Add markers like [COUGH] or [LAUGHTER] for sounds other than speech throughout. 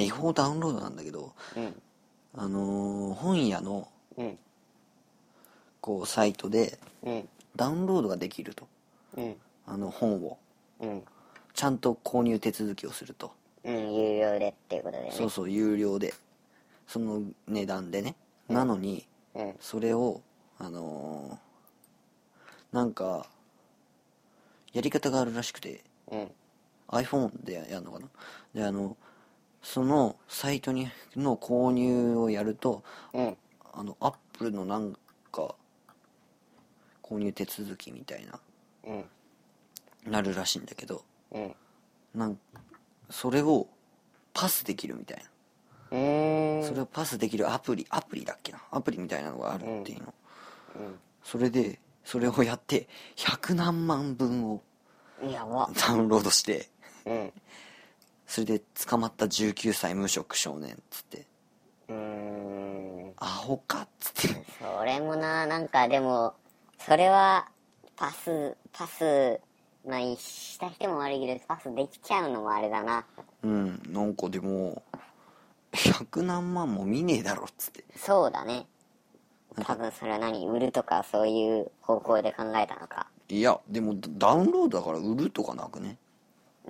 違法ダウンロードなんだけどうんあのー本屋のうんこうサイトでうんダウンロードができると。あの本を。ちゃんと購入手続きをすると。有料でっていうことでねそうそう有料でその値段でねなのにそれをあのーなん。かやり方があるらしくてうん。iPhone でやるのかなであのそのサイトにの購入をやるとうん。あの Apple のなんか購入手続きみたいなうん。なるらしいんだけどうん。なんそれをパスできるみたいな。うーん。それをパスできるアプリアプリだっけな？アプリみたいなのがあるっていうの、うん。それでそれをやって100何万分をやば。ダウンロードしてうんそれで捕まった19歳無職少年っつって。うーん。アホかっつって。それもななんかでもそれはパスパスまあした人も悪いけどパスできちゃうのもあれだな。うんなんかでも100何万も見ねえだろっつって。そうだね。多分それは何売るとかそういう方向で考えたのか。いやでもダウンロードだから売るとかなくね？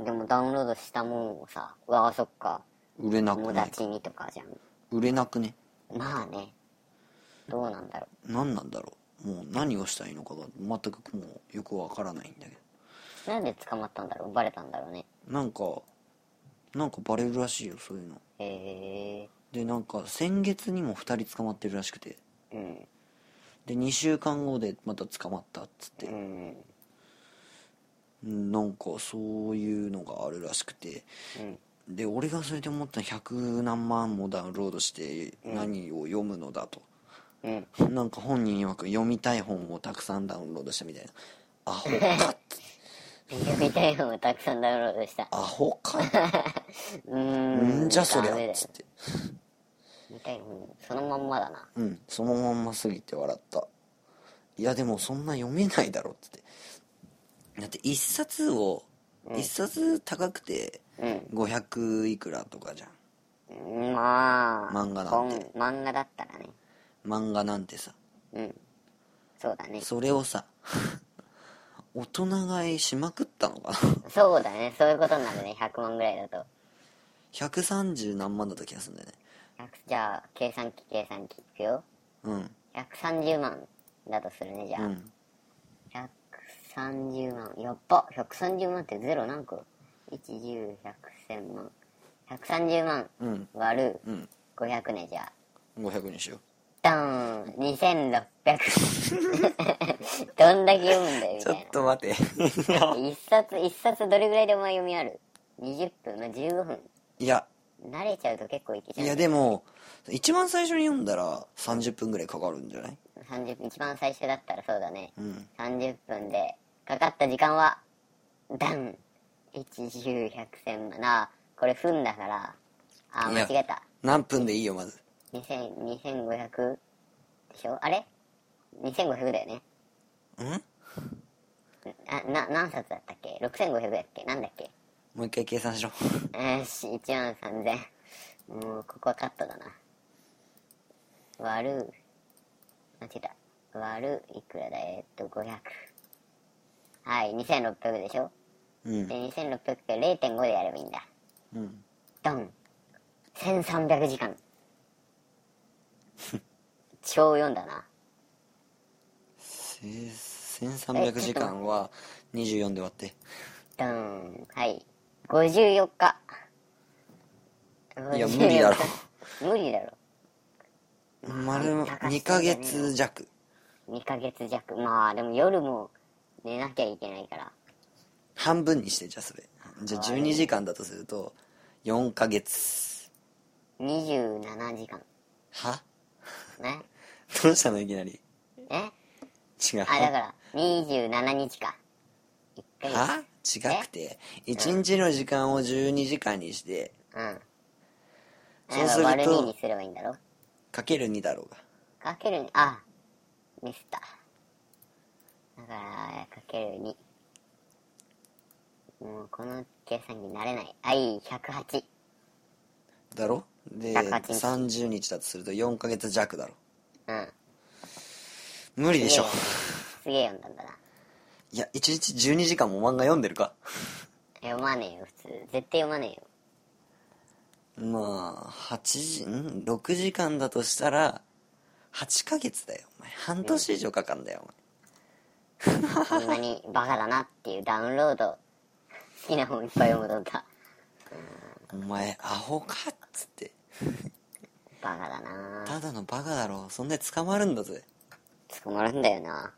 でもダウンロードしたもんをさうわあそっか。売れなく友達にとかじゃん。売れなくね？まあね。どうなんだろ何なんだろう？もう何をしたらいいのかが全くもうよくわからないんだけうなんで捕まったんだろう？バレたんだろうね。どなんかなんかバレるらしいよそういうの。へえ。でなんか先月にも2人捕まってるらしくて。うん。で2週間後でまた捕まったっつって。うんうんなんかそういうのがあるらしくて。うん。で俺がそれで思ったの100何万もダウンロードして何を読むのだと、うん。なんか本人曰く読みたい本をたくさんダウンロードしたみたいな。アホかって。読みたい本をたくさんダウンロードした。アホか [LAUGHS] うーんんじゃそりゃっつって。読みたい本そのまんまだな。うん。そのまんますぎて笑った。いやでもそんな読めないだろっつってだって一冊を一冊高くてうん。500いくらとかじゃん。まあ漫画なんて。本漫画だったらね。漫画なんてさ。うん。そうだね。それをさ [LAUGHS] 大人買いしまくったのかな。そうだね。そういうことになるね。100万ぐらいだと。130何万だった気がするんだよね。100じゃあ計算機計算機いくよ。うん。130万だとするねじゃあ、うん130万やっば130万ってゼロ何個 ?110100100 万。130万うん割るうん500ねじゃ。あ500にしよダーン。2600どんだけ読むんだようちょっと待て。な一冊一冊どれぐらいでお前読みある？20分。まあ15分。いや。慣れちゃうと結構いけちゃう。いやでも一番最初に読んだら30分ぐらいかかるんじゃない？30分一番最初だったらそうだね、うん。30分でかかった時間はダン。110100100万あこれ分だから。あ間違えた。何分でいいよまず。2000 2500でしょ？あれ？2500だよね。うん？あな何冊だったっけ？6500だっけ？なんだっけ？もう一回計算しろ。よし1万3000もうここはカットだな。割る間違えた。割るいくらだ？えーっと500はい2600でしょ？うん。で2600か0.5でやればいいんだうん。ドン。1300時間超読んだな。せ1300時間は24で割って。ドン。はい。54日いや無理だろ。無理だろ丸2ヶ月弱。2ヶ月弱。まあでも夜も寝なきゃいけないから。半分にしてじゃあそれ。じゃあ12時間だとすると4ヶ月。27時間。は？ね。[LAUGHS] どうしたのいきなり？え？違う。あだから27日か。1ヶ月。は？違くて？1日の時間を12時間にして。うん。そうすると割る2にすればいいんだろ？かける2だろうが。かける2あミスった。だからかける2もうこの計算機慣れない。はい108だろ？で108日。30日だとすると4ヶ月弱だろ。うん。無理でしょ。すげえ読んだんだな。いや1日12時間も漫画読んでるか？読まねえよ、普通。絶対読まねえよ。まあ8時ん？6時間だとしたら8ヶ月だよお前。半年以上かかんだよこんなにバカだなっていうダウンロード、好きな本いっぱい読むとった。お前お前アホかっつって。バカだな。ただのバカだろそんで捕まるんだぜ。捕まるんだよな。